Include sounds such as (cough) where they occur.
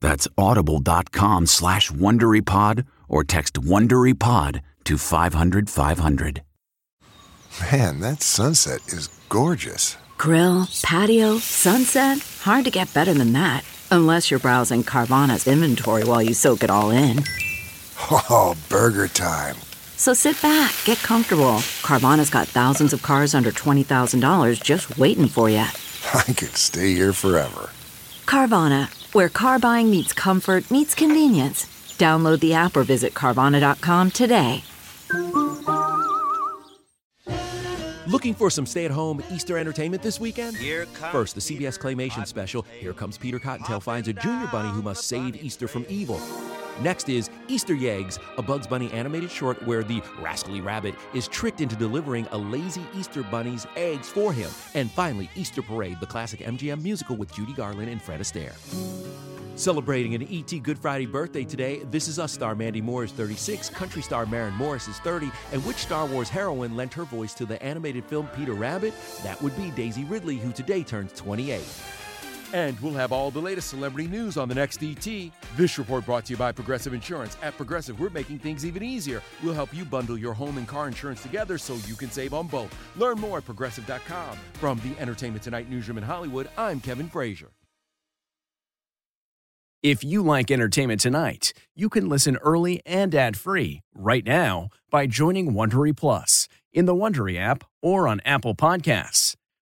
That's audible.com slash WonderyPod or text WonderyPod to 500 500. Man, that sunset is gorgeous. Grill, patio, sunset. Hard to get better than that. Unless you're browsing Carvana's inventory while you soak it all in. Oh, burger time. So sit back, get comfortable. Carvana's got thousands of cars under $20,000 just waiting for you. (laughs) I could stay here forever. Carvana, where car buying meets comfort, meets convenience. Download the app or visit Carvana.com today. Looking for some stay at home Easter entertainment this weekend? First, the CBS Claymation special, Here Comes Peter Cottontail finds a junior bunny who must save Easter from evil. Next is Easter Yeggs, a Bugs Bunny animated short where the rascally rabbit is tricked into delivering a lazy Easter bunny's eggs for him. And finally, Easter Parade, the classic MGM musical with Judy Garland and Fred Astaire. Celebrating an ET Good Friday birthday today, This Is Us star Mandy Moore is 36, country star Maren Morris is 30, and which Star Wars heroine lent her voice to the animated film Peter Rabbit? That would be Daisy Ridley, who today turns 28. And we'll have all the latest celebrity news on the next ET. This report brought to you by Progressive Insurance. At Progressive, we're making things even easier. We'll help you bundle your home and car insurance together so you can save on both. Learn more at progressive.com. From the Entertainment Tonight newsroom in Hollywood, I'm Kevin Frazier. If you like Entertainment Tonight, you can listen early and ad-free right now by joining Wondery Plus in the Wondery app or on Apple Podcasts.